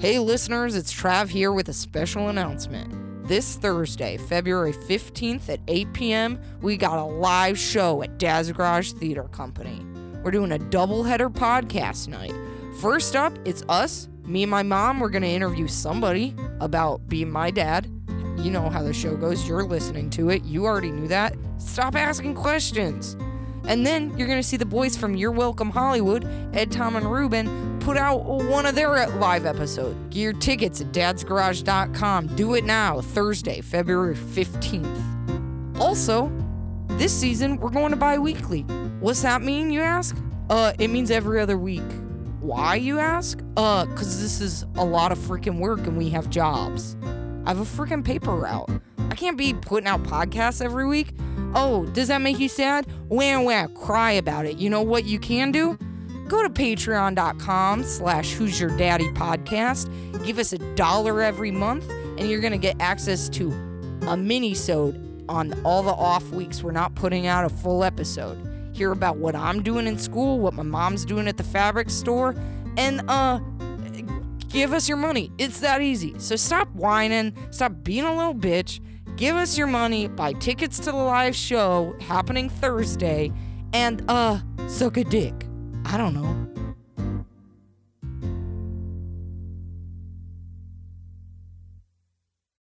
Hey, listeners, it's Trav here with a special announcement. This Thursday, February 15th at 8 p.m., we got a live show at Dad's Garage Theater Company. We're doing a doubleheader podcast night. First up, it's us, me and my mom. We're going to interview somebody about being my dad. You know how the show goes. You're listening to it. You already knew that. Stop asking questions. And then you're going to see the boys from You're Welcome Hollywood, Ed, Tom, and Ruben, put out one of their live episodes. Get your tickets at dadsgarage.com. Do it now, Thursday, February 15th. Also, this season, we're going to bi weekly. What's that mean, you ask? Uh, it means every other week. Why, you ask? Uh, because this is a lot of freaking work and we have jobs. I have a freaking paper route. I can't be putting out podcasts every week. Oh, does that make you sad? Wah wah, cry about it. You know what you can do? Go to patreon.com slash who's your daddy podcast. Give us a dollar every month, and you're gonna get access to a mini-sode on all the off weeks we're not putting out a full episode. Hear about what I'm doing in school, what my mom's doing at the fabric store, and uh give us your money. It's that easy. So stop whining, stop being a little bitch. Give us your money, buy tickets to the live show happening Thursday, and uh suck a dick. I don't know.